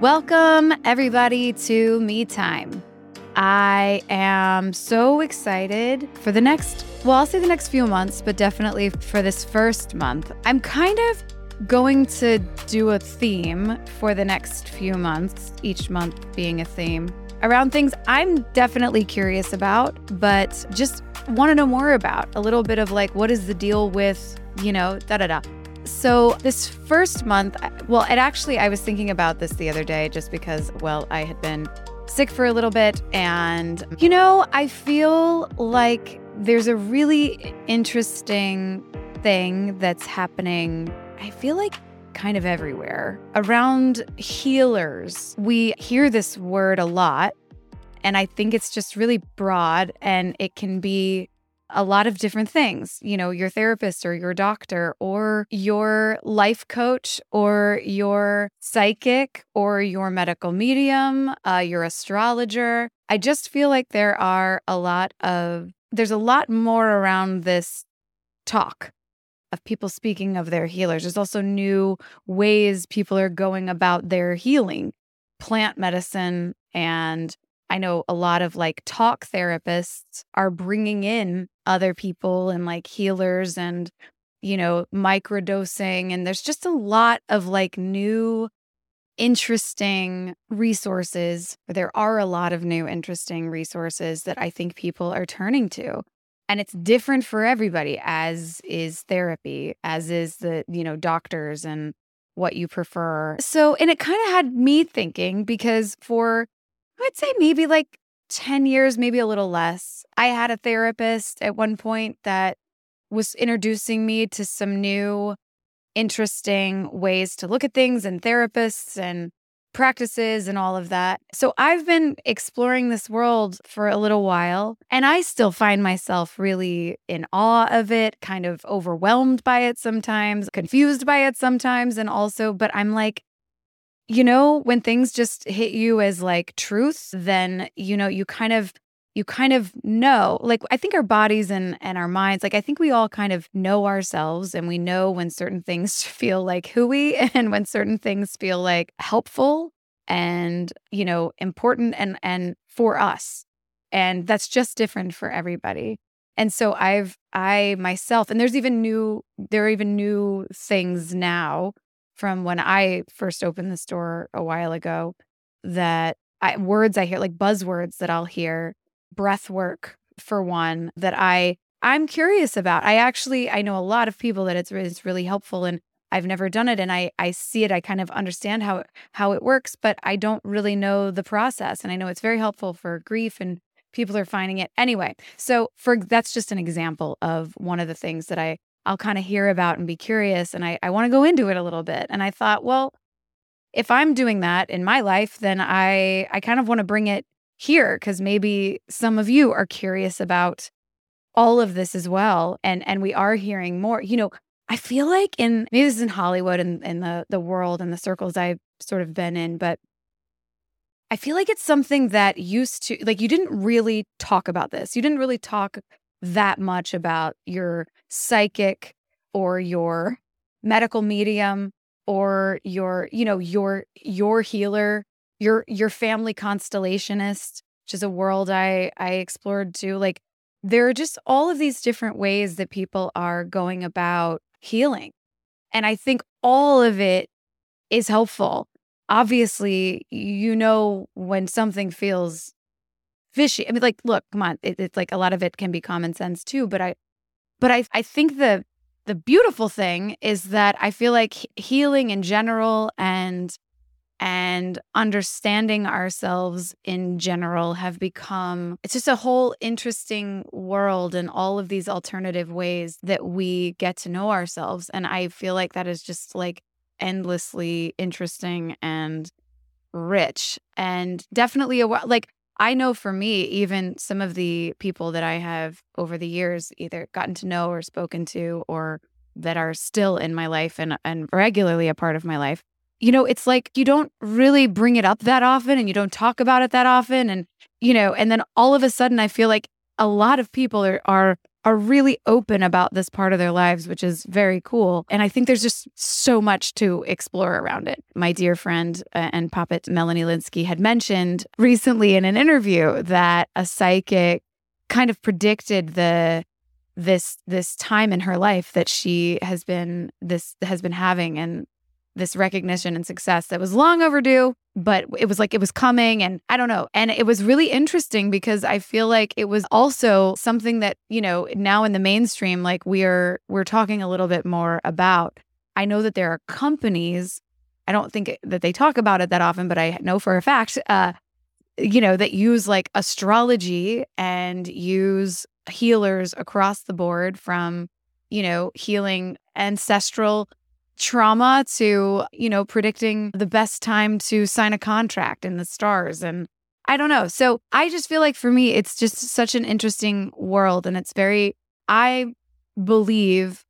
Welcome, everybody, to Me Time. I am so excited for the next, well, I'll say the next few months, but definitely for this first month. I'm kind of going to do a theme for the next few months, each month being a theme around things I'm definitely curious about, but just want to know more about. A little bit of like, what is the deal with, you know, da da da. So, this first month, well, it actually, I was thinking about this the other day just because, well, I had been sick for a little bit. And, you know, I feel like there's a really interesting thing that's happening. I feel like kind of everywhere around healers. We hear this word a lot. And I think it's just really broad and it can be a lot of different things. You know, your therapist or your doctor or your life coach or your psychic or your medical medium, uh, your astrologer. I just feel like there are a lot of, there's a lot more around this talk of people speaking of their healers. There's also new ways people are going about their healing, plant medicine. And I know a lot of like talk therapists are bringing in other people and like healers and, you know, microdosing. And there's just a lot of like new, interesting resources. There are a lot of new, interesting resources that I think people are turning to and it's different for everybody as is therapy as is the you know doctors and what you prefer so and it kind of had me thinking because for i'd say maybe like 10 years maybe a little less i had a therapist at one point that was introducing me to some new interesting ways to look at things and therapists and practices and all of that. So I've been exploring this world for a little while, and I still find myself really in awe of it, kind of overwhelmed by it sometimes, confused by it sometimes, and also, but I'm like, you know, when things just hit you as like truth, then, you know, you kind of you kind of know like i think our bodies and and our minds like i think we all kind of know ourselves and we know when certain things feel like hooey and when certain things feel like helpful and you know important and and for us. And that's just different for everybody. And so i've i myself and there's even new there are even new things now from when i first opened the store a while ago that I, words i hear like buzzwords that i'll hear breath work for one that I I'm curious about. I actually I know a lot of people that it's it's really helpful and I've never done it and I I see it I kind of understand how how it works but I don't really know the process and I know it's very helpful for grief and people are finding it anyway. So for that's just an example of one of the things that I I'll kind of hear about and be curious and I I want to go into it a little bit and I thought, well, if I'm doing that in my life, then I I kind of want to bring it here because maybe some of you are curious about all of this as well and and we are hearing more. You know i feel like in maybe this is in hollywood and in the the world and the circles i've sort of been in but i feel like it's something that used to like you didn't really talk about this. You didn't really talk that much about your psychic or your medical medium or your you know your your healer your your family constellationist, which is a world I I explored too. Like there are just all of these different ways that people are going about healing. And I think all of it is helpful. Obviously, you know when something feels fishy. I mean, like, look, come on, it, it's like a lot of it can be common sense too. But I, but I, I think the the beautiful thing is that I feel like healing in general and and understanding ourselves in general have become it's just a whole interesting world and all of these alternative ways that we get to know ourselves and i feel like that is just like endlessly interesting and rich and definitely a like I know for me, even some of the people that I have over the years either gotten to know or spoken to or that are still in my life and, and regularly a part of my life, you know, it's like you don't really bring it up that often and you don't talk about it that often. And, you know, and then all of a sudden I feel like a lot of people are, are are really open about this part of their lives, which is very cool. And I think there's just so much to explore around it. My dear friend uh, and puppet Melanie Lynskey had mentioned recently in an interview that a psychic kind of predicted the this this time in her life that she has been this has been having and this recognition and success that was long overdue, but it was like it was coming. And I don't know. And it was really interesting because I feel like it was also something that, you know, now in the mainstream, like we're we're talking a little bit more about. I know that there are companies, I don't think that they talk about it that often, but I know for a fact, uh, you know, that use like astrology and use healers across the board from, you know, healing ancestral trauma to, you know, predicting the best time to sign a contract in the stars. And I don't know. So I just feel like for me, it's just such an interesting world. And it's very, I believe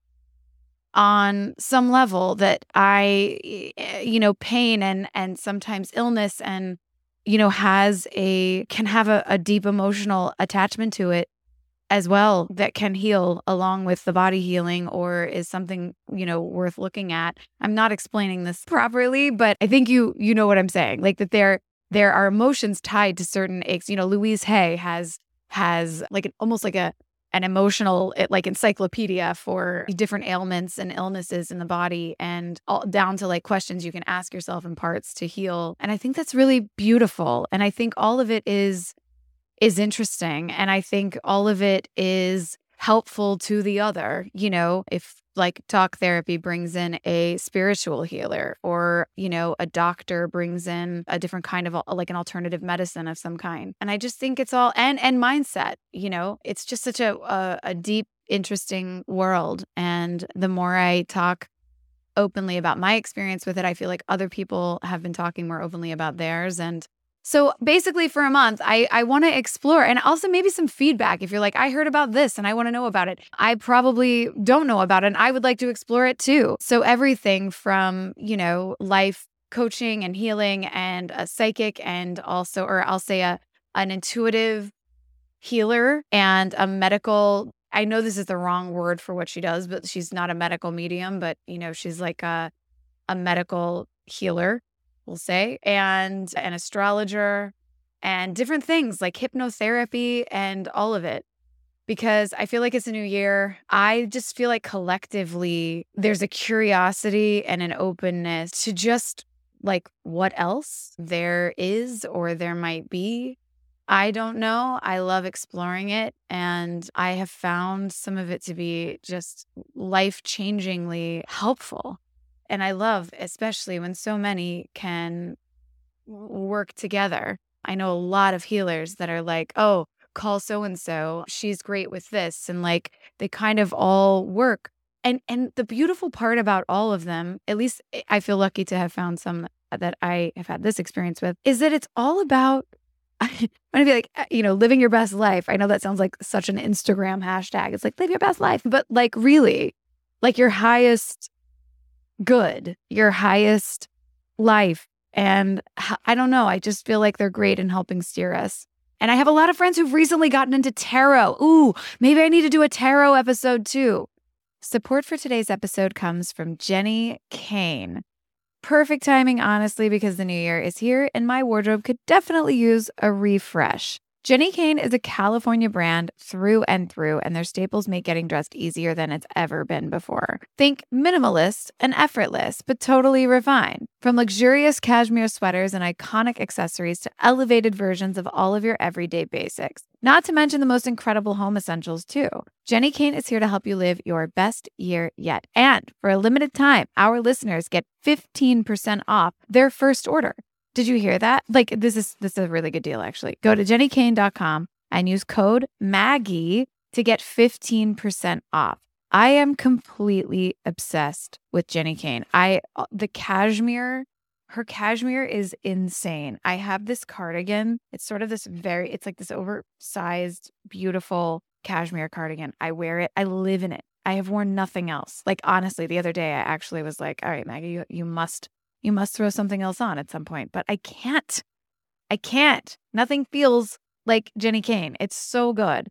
on some level that I, eh, you know, pain and, and sometimes illness and, you know, has a, can have a, a deep emotional attachment to it as well that can heal along with the body healing or is something you know worth looking at. I'm not explaining this properly but i think you you know what i'm saying like that there there are emotions tied to certain aches. You know louise hay has has like an, almost like a an emotional eh, like encyclopedia for different ailments and illnesses in the body and all down to like questions you can ask yourself in parts to heal. And i think that's really beautiful. And i think all of it is is interesting. And I think all of it is helpful to the other. You know, if like talk therapy brings in a spiritual healer or, you know, a doctor brings in a different kind of like an alternative medicine of some kind. And I just think it's all and and mindset, you know, it's just such a a, a deep interesting world and the more I talk openly about my experience with it, I feel like other people have been talking more openly about theirs and so basically, for a month, I, I want to explore and also maybe some feedback. If you're like, I heard about this and I want to know about it, I probably don't know about it and I would like to explore it too. So everything from, you know, life coaching and healing and a psychic and also, or I'll say a, an intuitive healer and a medical I know this is the wrong word for what she does, but she's not a medical medium, but you know, she's like a a medical healer we'll say, and an astrologer and different things like hypnotherapy and all of it. Because I feel like it's a new year. I just feel like collectively there's a curiosity and an openness to just like what else there is or there might be. I don't know. I love exploring it. And I have found some of it to be just life changingly helpful. And I love, especially when so many can work together. I know a lot of healers that are like, oh, call so and so. She's great with this. And like they kind of all work. And and the beautiful part about all of them, at least eh, I feel lucky to have found some that I have had this experience with, is that it's all about I'm gonna be like, eh, you know, living your best life. I know that sounds like such an Instagram hashtag. It's like live your best life, but like really, like your highest good, your highest life. And I don't know, I just feel like they're great in helping steer us. And I have a lot of friends who've recently gotten into tarot. Ooh, maybe I need to do a tarot episode too. Support for today's episode comes from Jenni Kayne. Perfect timing, honestly, because the new year is here and my wardrobe could definitely use a refresh. Jenni Kayne is a California brand through and through, and their staples make getting dressed easier than it's ever been before. Think minimalist and effortless, but totally refined. From luxurious cashmere sweaters and iconic accessories to elevated versions of all of your everyday basics. Not to mention the most incredible home essentials, too. Jenni Kayne is here to help you live your best year yet. And for a limited time, our listeners get 15% off their first order. Did you hear that? Like this is this is a really good deal actually. Go to jennikayne.com and use code Maggie to get 15% off. I am completely obsessed with Jenni Kayne. I uh, the cashmere her cashmere is insane. I have this cardigan. It's sort of this very it's like this oversized beautiful cashmere cardigan. I wear it. I live in it. I have worn nothing else. Like honestly, the other day I actually was like, "All right, Maggie, you, you must you must throw something else on at some point. But I can't. I can't. Nothing feels like Jenni Kayne. It's so good.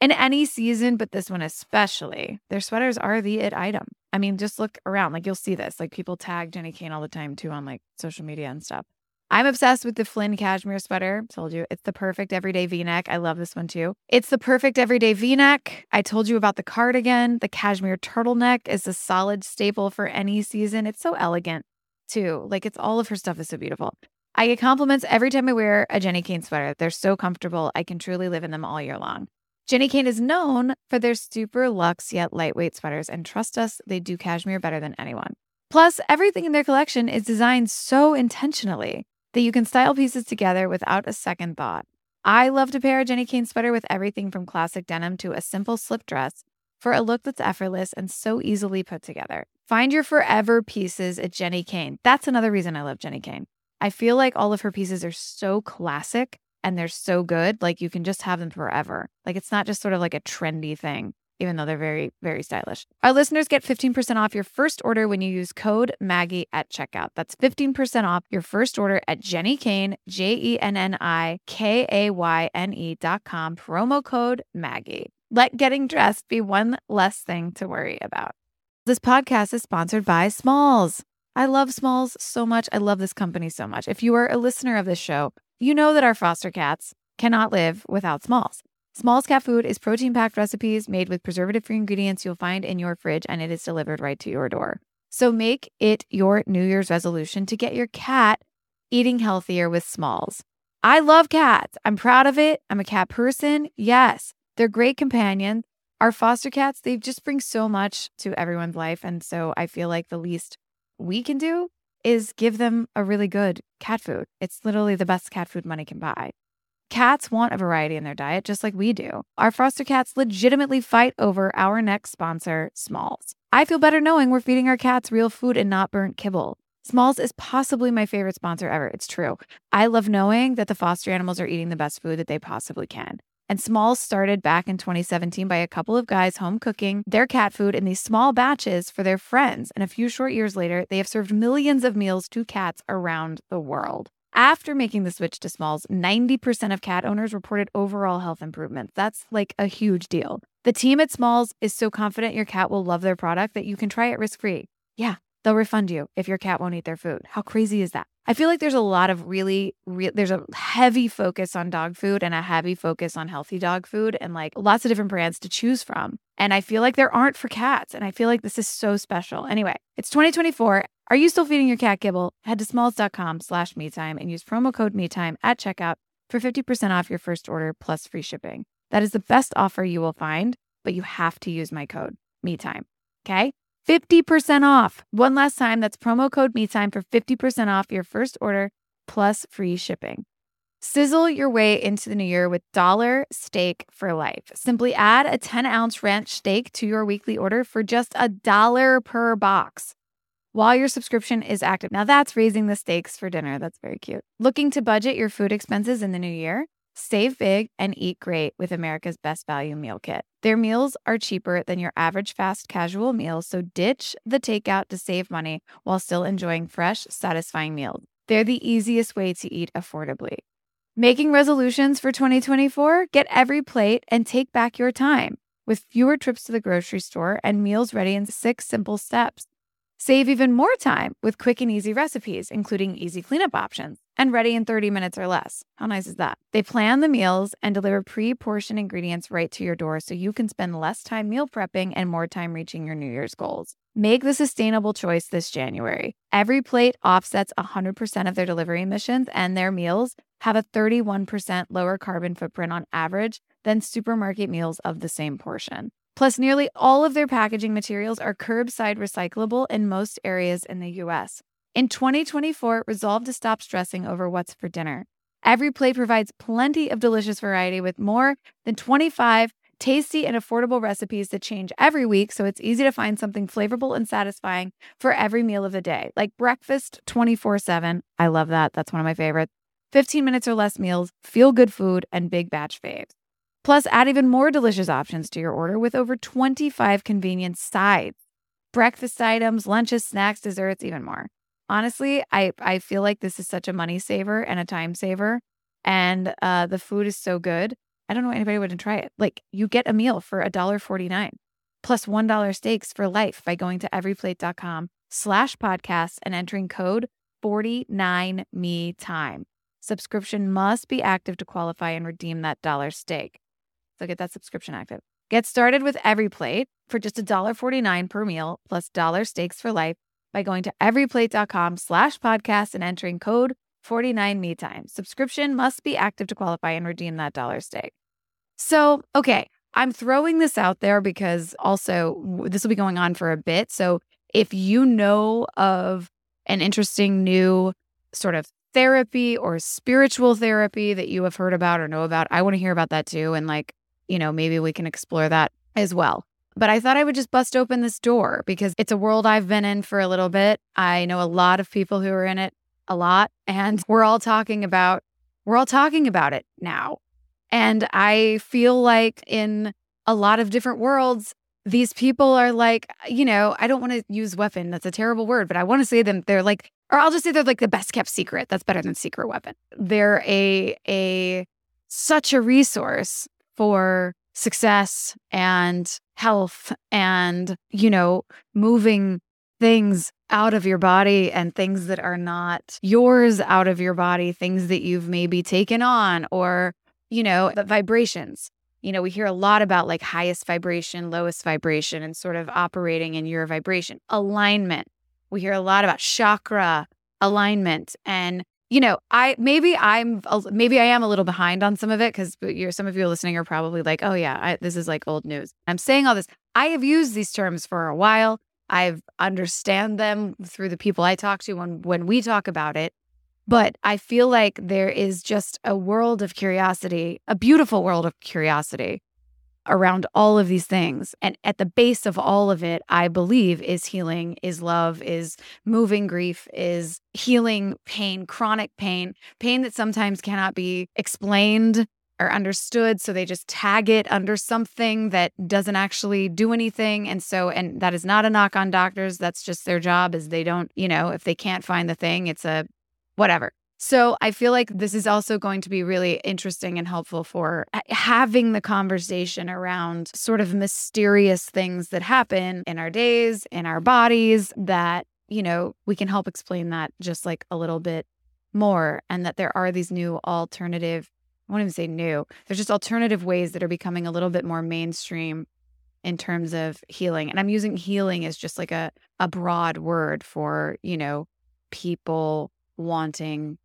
In any season, but this one especially, their sweaters are the it item. I mean, just look around. Like you'll see this. Like people tag Jenni Kayne all the time too on like social media and stuff. I'm obsessed with the Flynn cashmere sweater. Told you it's the perfect everyday v neck. I love this one too. It's the perfect everyday v neck. I told you about the cardigan. The cashmere turtleneck is a solid staple for any season. It's so elegant too. Like it's all of her stuff is so beautiful. I get compliments every time I wear a Jenni Kayne sweater. They're so comfortable. I can truly live in them all year long. Jenni Kayne is known for their super luxe yet lightweight sweaters, and trust us, they do cashmere better than anyone. Plus, everything in their collection is designed so intentionally that you can style pieces together without a second thought. I love to pair a Jenni Kayne sweater with everything from classic denim to a simple slip dress for a look that's effortless and so easily put together. Find your forever pieces at Jenni Kayne. That's another reason I love Jenni Kayne. I feel like all of her pieces are so classic and they're so good. Like you can just have them forever. Like it's not just sort of like a trendy thing, even though they're very, very stylish. Our listeners get 15% off your first order when you use code Maggie at checkout. That's 15% off your first order at Jenni Kayne, J E N N I K A Y N E dot com, promo code Maggie. Let getting dressed be one less thing to worry about. This podcast is sponsored by Smalls. I love Smalls so much. I love this company so much. If you are a listener of this show, you know that our foster cats cannot live without Smalls. Smalls cat food is protein packed recipes made with preservative free ingredients you'll find in your fridge, and it is delivered right to your door. So make it your New Year's resolution to get your cat eating healthier with Smalls. I love cats. I'm proud of it. I'm a cat person. Yes. They're great companions. Our foster cats, they just bring so much to everyone's life. And so I feel like the least we can do is give them a really good cat food. It's literally the best cat food money can buy. Cats want a variety in their diet, just like we do. Our foster cats legitimately fight over our next sponsor, Smalls. I feel better knowing we're feeding our cats real food and not burnt kibble. Smalls is possibly my favorite sponsor ever. It's true. I love knowing that the foster animals are eating the best food that they possibly can. And Smalls started back in 2017 by a couple of guys home cooking their cat food in these small batches for their friends. And a few short years later, they have served millions of meals to cats around the world. After making the switch to Smalls, 90% of cat owners reported overall health improvements. That's like a huge deal. The team at Smalls is so confident your cat will love their product that you can try it risk free. Yeah, they'll refund you if your cat won't eat their food. How crazy is that? I feel like there's a lot of really, re- there's a heavy focus on dog food and a heavy focus on healthy dog food and like lots of different brands to choose from. And I feel like there aren't for cats. And I feel like this is so special. Anyway, it's 2024. Are you still feeding your cat kibble? Head to smalls.com slash me time and use promo code me time at checkout for 50% off your first order plus free shipping. That is the best offer you will find, but you have to use my code me time. Okay. 50% off. One last time, that's promo code MeTime for 50% off your first order plus free shipping. Sizzle your way into the new year with Dollar Steak for Life. Simply add a 10 ounce ranch steak to your weekly order for just a dollar per box while your subscription is active. Now, that's raising the stakes for dinner. That's very cute. Looking to budget your food expenses in the new year? Save big and eat great with America's Best Value Meal Kit. Their meals are cheaper than your average fast casual meal, so ditch the takeout to save money while still enjoying fresh, satisfying meals. They're the easiest way to eat affordably. Making resolutions for 2024? Get every plate and take back your time with fewer trips to the grocery store and meals ready in six simple steps. Save even more time with quick and easy recipes, including easy cleanup options and ready in 30 minutes or less. How nice is that? They plan the meals and deliver pre portioned ingredients right to your door so you can spend less time meal prepping and more time reaching your New Year's goals. Make the sustainable choice this January. Every plate offsets 100% of their delivery emissions, and their meals have a 31% lower carbon footprint on average than supermarket meals of the same portion. Plus, nearly all of their packaging materials are curbside recyclable in most areas in the US. In 2024, resolve to stop stressing over what's for dinner. Every plate provides plenty of delicious variety with more than 25 tasty and affordable recipes that change every week, so it's easy to find something flavorful and satisfying for every meal of the day, like breakfast 24 7. I love that. That's one of my favorites. 15 minutes or less meals, feel good food, and big batch faves. Plus, add even more delicious options to your order with over 25 convenient sides breakfast items, lunches, snacks, desserts, even more honestly, I I feel like this is such a money saver and a time saver, and uh, the food is so good. I don't know why anybody wouldn't try it. Like you get a meal for a dollar forty nine, plus one dollar steaks for life by going to everyplate.com slash podcast and entering code forty nine me time. Subscription must be active to qualify and redeem that dollar steak. So get that subscription active. Get started with every plate for just $1.49 per meal plus dollar steaks for life by going to everyplate.com slash podcast and entering code 49MeTime. Subscription must be active to qualify and redeem that dollar steak. So, okay, I'm throwing this out there because also this will be going on for a bit. So, if you know of an interesting new sort of therapy or spiritual therapy that you have heard about or know about, I want to hear about that too. And, like, you know, maybe we can explore that as well. But I thought I would just bust open this door because it's a world I've been in for a little bit. I know a lot of people who are in it a lot and we're all talking about we're all talking about it now. And I feel like in a lot of different worlds these people are like, you know, I don't want to use weapon. That's a terrible word, but I want to say them they're like or I'll just say they're like the best kept secret. That's better than secret weapon. They're a a such a resource for success and health and, you know, moving things out of your body and things that are not yours out of your body, things that you've maybe taken on or, you know, the vibrations. You know, we hear a lot about like highest vibration, lowest vibration, and sort of operating in your vibration. Alignment. We hear a lot about chakra alignment and you know, I maybe I'm maybe I am a little behind on some of it because you're some of you listening are probably like, oh yeah, I, this is like old news. I'm saying all this. I have used these terms for a while. I've understand them through the people I talk to when when we talk about it. But I feel like there is just a world of curiosity, a beautiful world of curiosity around all of these things. And at the base of all of it, I believe is healing, is love, is moving grief, is healing pain, chronic pain, pain that sometimes cannot be explained or understood. So they just tag it under something that doesn't actually do anything. And so, and that is not a knock on doctors. That's just their job is they don't, you know, if they can't find the thing, it's a whatever. So I feel like this is also going to be really interesting and helpful for having the conversation around sort of mysterious things that happen in our days, in our bodies, that, you know, we can help explain that just like a little bit more and that there are these new alternative, I won't even say new, there's just alternative ways that are becoming a little bit more mainstream in terms of healing. And I'm using healing as just like a, a broad word for, you know, people wanting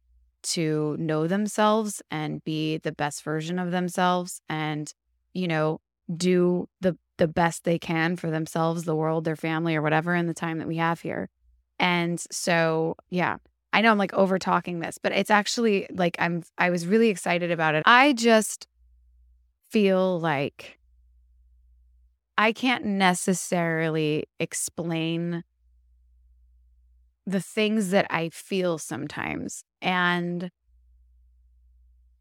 to know themselves and be the best version of themselves and you know do the the best they can for themselves the world their family or whatever in the time that we have here. And so yeah i know i'm like over talking this but it's actually like i'm i was really excited about it. I just feel like i can't necessarily explain the things that I feel sometimes. And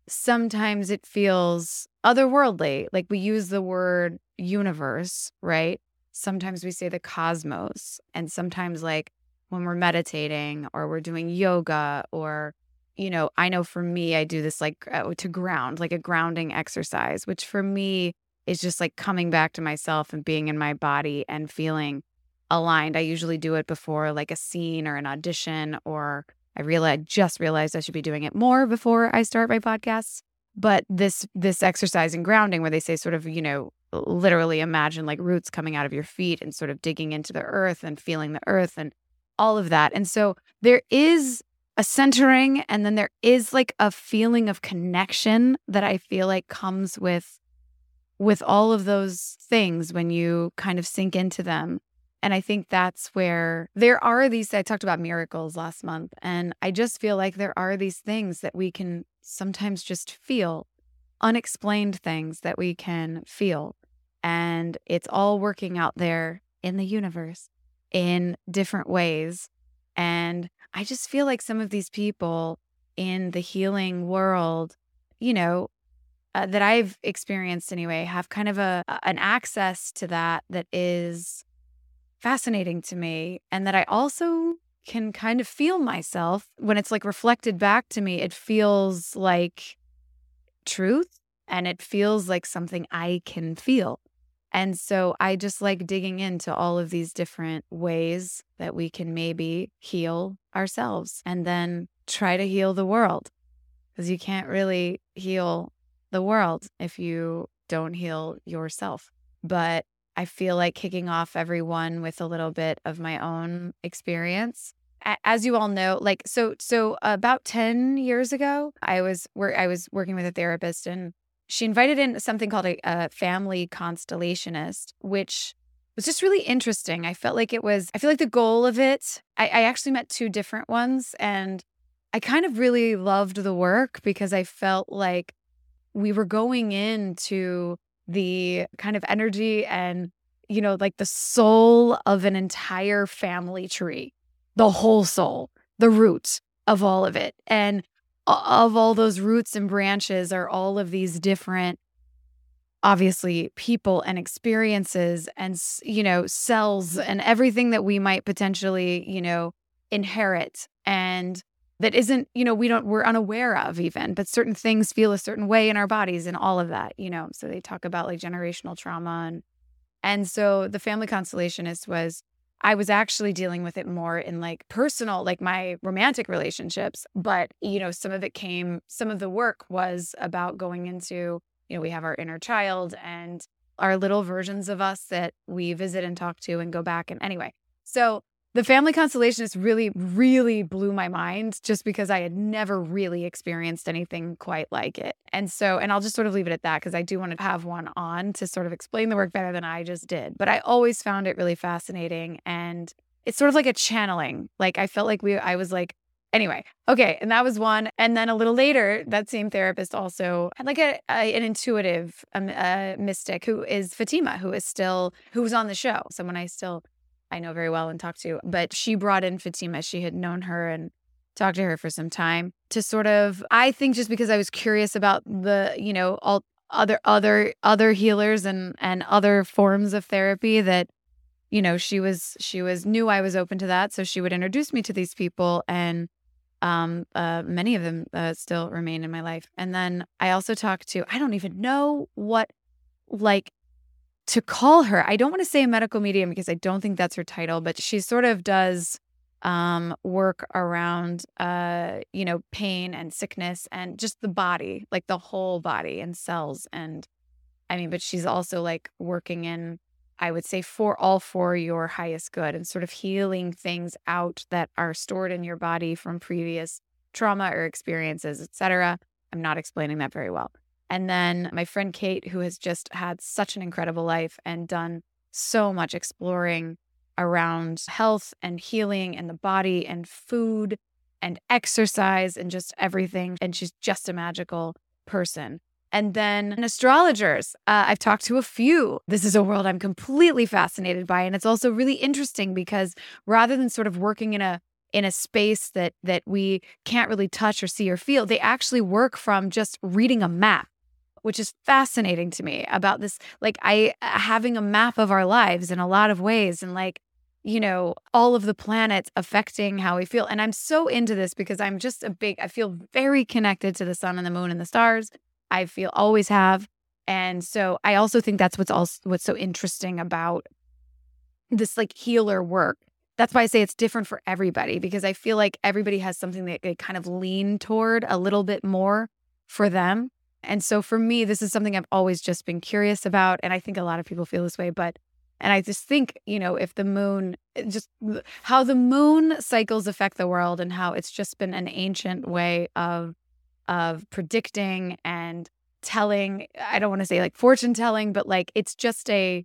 sometimes it feels otherworldly. Like we use the word universe, right? Sometimes we say the cosmos. And sometimes, like when we're meditating or we're doing yoga, or, you know, I know for me, I do this like uh, to ground, like a grounding exercise, which for me is just like coming back to myself and being in my body and feeling aligned. I usually do it before like a scene or an audition, or I realized just realized I should be doing it more before I start my podcasts. But this this exercise in grounding, where they say sort of you know literally imagine like roots coming out of your feet and sort of digging into the earth and feeling the earth and all of that. And so there is a centering and then there is like a feeling of connection that I feel like comes with with all of those things when you kind of sink into them. And I think that's where there are these I talked about miracles last month and I just feel like there are these things that we can sometimes just feel unexplained things that we can feel and it's all working out there in the universe in different ways. And I just feel like some of these people in the healing world, you know, uh, that I've experienced anyway, have kind of a an access to that that is fascinating to me, and that I also can kind of feel myself when it's like reflected back to me. It feels like truth, and it feels like something I can feel. And so I just like digging into all of these different ways that we can maybe heal ourselves and then try to heal the world. Because you can't really heal the world if you don't heal yourself. But I feel like kicking off everyone with a little bit of my own experience. As you all know, like so so about 10 years ago, I was where I was working with a therapist and she invited in something called a, a, family constellationist, which was just really interesting. I felt like it was, I feel like the goal of it, I, I actually met two different ones and I kind of really loved the work because I felt like we were going into the kind of energy and, you know, like the soul of an entire family tree, the whole soul, the root of all of it. And of all those roots and branches are all of these different obviously people and experiences and you know cells and everything that we might potentially you know inherit and that isn't you know we don't we're unaware of even but certain things feel a certain way in our bodies and all of that you know so they talk about like generational trauma and and so the family constellationist was I was actually dealing with it more in like personal, like my romantic relationships. But, you know, some of it came, some of the work was about going into, you know, we have our inner child and our little versions of us that we visit and talk to and go back. And anyway, so the family constellationist really, really blew my mind just because I had never really experienced anything quite like it. And so, and I'll just sort of leave it at that because I do want to have one on to sort of explain the work better than I just did. But I always found it really fascinating. And it's sort of like a channeling. Like I felt like we, I was like, anyway, okay. And that was one. And then a little later, that same therapist also had like a, a an intuitive um, a mystic who is Fatima, who is still, who was on the show, someone I still I know very well and talked to. But she brought in Fatima. She had known her and talked to her for some time to sort of, I think just because I was curious about the, you know, all other other other healers and and other forms of therapy that you know she was she was knew I was open to that so she would introduce me to these people and um uh many of them uh, still remain in my life and then I also talked to I don't even know what like to call her. I don't want to say a medical medium because I don't think that's her title, but she sort of does um, work around, uh, you know, pain and sickness and just the body, like the whole body and cells. And I mean, but she's also like working in, I would say, for all for your highest good and sort of healing things out that are stored in your body from previous trauma or experiences, etc. I'm not explaining that very well. And then my friend Kate, who has just had such an incredible life and done so much exploring around health and healing and the body and food and exercise and just everything. And she's just a magical person. And then astrologers. Uh, I've talked to a few. This is a world I'm completely fascinated by. And it's also really interesting because rather than sort of working in a in a space that that we can't really touch or see or feel they actually work from just reading a map which is fascinating to me about this like I uh, having a map of our lives in a lot of ways and like you know all of the planets affecting how we feel and I'm so into this because I'm just a big I feel very connected to the sun and the moon and the stars I feel always have and so I also think that's what's also what's so interesting about this like healer work. That's why I say it's different for everybody because I feel like everybody has something that they kind of lean toward a little bit more for them. And so for me, this is something I've always just been curious about. And I think a lot of people feel this way. But, and I just think, you know, if the moon, eh, just how the moon cycles affect the world and how it's just been an ancient way of, of predicting and telling. I don't want to say like fortune telling, but like it's just a,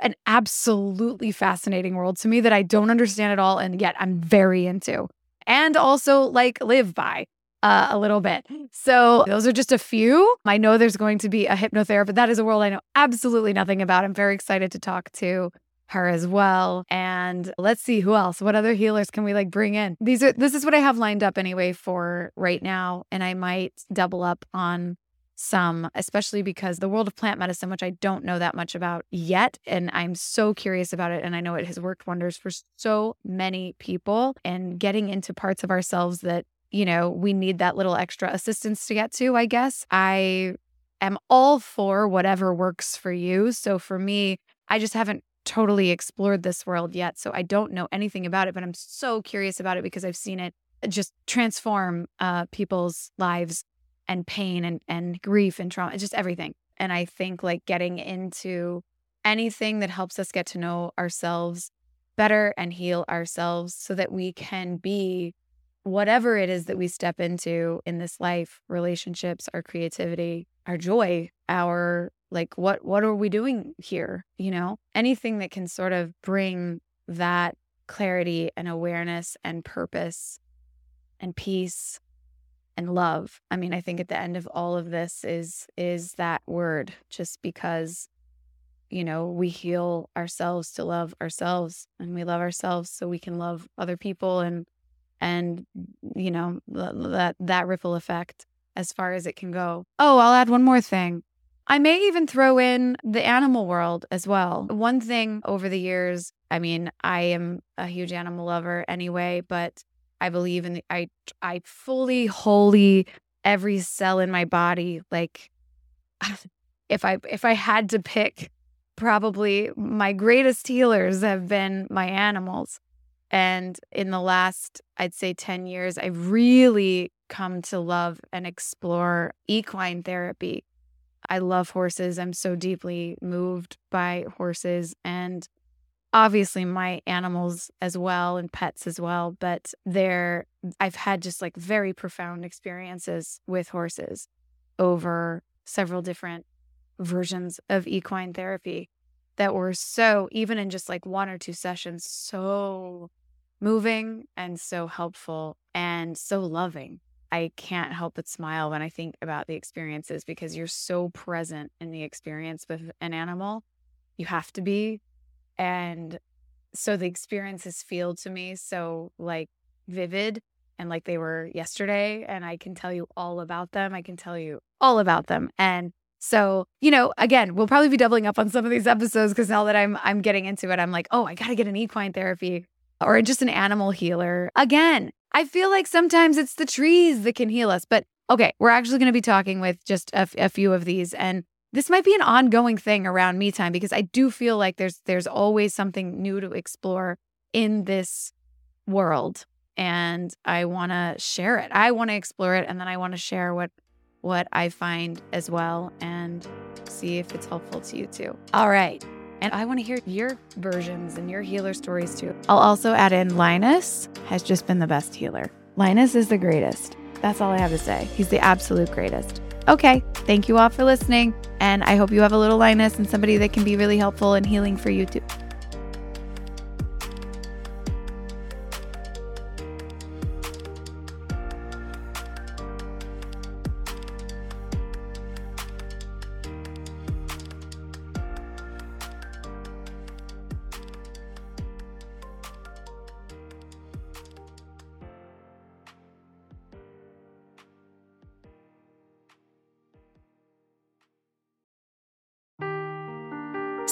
an absolutely fascinating world to me that I don't understand at all. And yet I'm very into and also like live by uh, a little bit. So those are just a few. I know there's going to be a hypnotherapist. That is a world I know absolutely nothing about. I'm very excited to talk to her as well. And let's see who else. What other healers can we like bring in? These are this is what I have lined up anyway for right now. And I might double up on some, especially because the world of plant medicine, which I don't know that much about yet, and I'm so curious about it. And I know it has worked wonders for so many people and getting into parts of ourselves that, you know, we need that little extra assistance to get to, I guess. I am all for whatever works for you. So for me, I just haven't totally explored this world yet. So I don't know anything about it, but I'm so curious about it because I've seen it just transform uh, people's lives and pain and, and grief and trauma, just everything. And I think like getting into anything that helps us get to know ourselves better and heal ourselves so that we can be whatever it is that we step into in this life relationships our creativity our joy our like what what are we doing here you know anything that can sort of bring that clarity and awareness and purpose and peace and love. I mean, I think at the end of all of this is is that word just because you know, we heal ourselves to love ourselves and we love ourselves so we can love other people and and you know, that that ripple effect as far as it can go. Oh, I'll add one more thing. I may even throw in the animal world as well. One thing over the years, I mean, I am a huge animal lover anyway, but I believe in the, I I fully wholly every cell in my body like if I if I had to pick probably my greatest healers have been my animals. And in the last I'd say 10 years I've really come to love and explore equine therapy. I love horses. I'm so deeply moved by horses and obviously my animals as well and pets as well but there i've had just like very profound experiences with horses over several different versions of equine therapy that were so even in just like one or two sessions so moving and so helpful and so loving i can't help but smile when i think about the experiences because you're so present in the experience with an animal you have to be and so the experiences feel to me so like vivid and like they were yesterday. And I can tell you all about them. I can tell you all about them. And so, you know, again, we'll probably be doubling up on some of these episodes because now that I'm I'm getting into it, I'm like, oh, I gotta get an equine therapy or just an animal healer. Again, I feel like sometimes it's the trees that can heal us. But okay, we're actually going to be talking with just a, a few of these. And this might be an ongoing thing around me time because I do feel like there's there's always something new to explore in this world and I want to share it. I want to explore it and then I want to share what what I find as well and see if it's helpful to you too. All right. And I want to hear your versions and your healer stories too. I'll also add in Linus has just been the best healer. Linus is the greatest. That's all I have to say. He's the absolute greatest. Okay, thank you all for listening. And I hope you have a little Linus and somebody that can be really helpful and healing for you too.